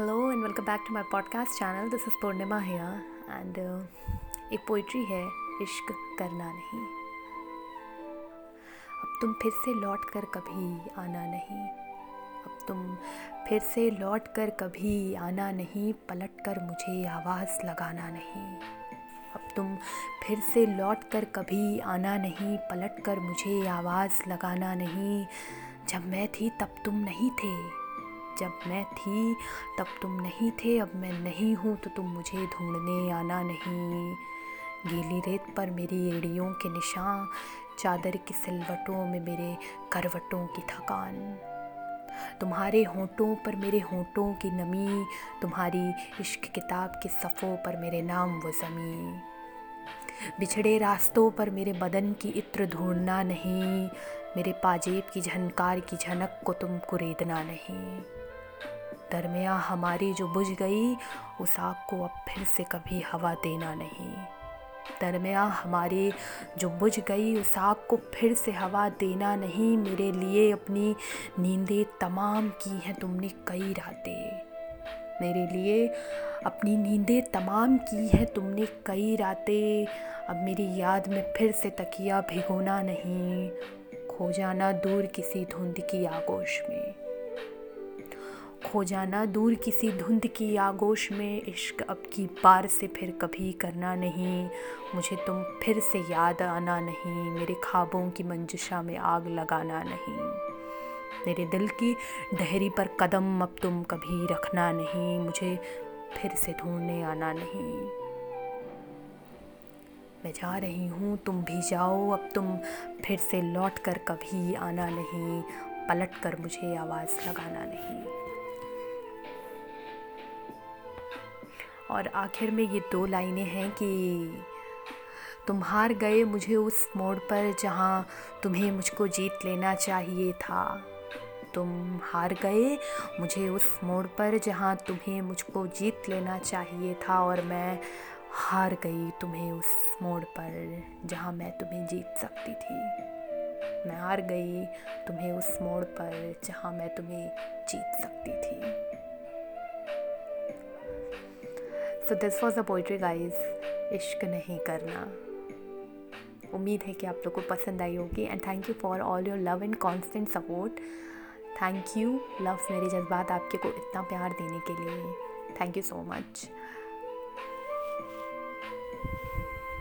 Hello and welcome back to my podcast channel This is Purnima and uh, एक poetry है इश्क करना नहीं। अब तुम फिर से लौट कर कभी आना नहीं। अब तुम फिर से लौट कर कभी आना नहीं पलट कर मुझे आवाज़ लगाना नहीं। अब तुम फिर से लौट कर कभी आना नहीं पलट कर मुझे आवाज़ लगाना नहीं। जब मैं थी तब तुम नहीं थे। जब मैं थी, तब तुम नहीं थे, अब मैं नहीं हूँ तो तुम मुझे ढूँढने आना नहीं। गीली रेत पर मेरी एड़ियों के निशान, चादर की सिलवटों में मेरे करवटों की थकान। तुम्हारे होठों पर मेरे होठों की नमी, तुम्हारी इश्क किताब के सफ़ों पर मेरे नाम वो ज़मी। बिछड़े रास्तों पर मेरे बदन की इत्र ढूंढना नहीं, मेरे पाजेब की झनकार की झनक को तुम कुरेदना नहीं। दरमिया हमारी जो बुझ गई, उस आग को अब फिर से कभी हवा देना नहीं। दरमिया हमारी जो बुझ गई, उस आग को फिर से हवा देना नहीं। मेरे लिए अपनी नींदें तमाम की हैं तुमने कई रातें। मेरे लिए अपनी नींदें तमाम की हैं तुमने कई रातें। अब मेरी याद में फिर से तकिया भिगोना नहीं। खो जाना दूर किसी धुंध की आगोश में। खो जाना, दूर किसी धुंध की आगोश में इश्क अब की बार से फिर कभी करना नहीं। मुझे तुम फिर से याद आना नहीं, मेरे ख्वाबों की मंजिशा में आग लगाना नहीं। मेरे दिल की डहरी पर कदम अब तुम कभी रखना नहीं, मुझे फिर से ढूँढने आना नहीं। मैं जा रही हूँ, तुम भी जाओ, अब तुम फिर से लौट कर कभी आना नहीं, पलट कर मुझे आवाज़ लगाना नहीं। और आखिर में ये दो लाइनें हैं कि तुम हार गए मुझे उस मोड़ पर जहाँ तुम्हें मुझको जीत लेना चाहिए था। तुम हार गए मुझे उस मोड़ पर जहाँ तुम्हें मुझको जीत लेना चाहिए था और मैं हार गई तुम्हें उस मोड़ पर जहाँ मैं तुम्हें जीत सकती थी। मैं हार गई तुम्हें उस मोड़ पर जहाँ मैं तुम्हें जीत सकती थी। So this was a poetry guys इश्क नहीं करना। उम्मीद है कि आप लोग को पसंद आई होगी and thank you for all your love and constant support thank you love मेरे जज्बात आपके को इतना प्यार देने के लिए। Thank you so much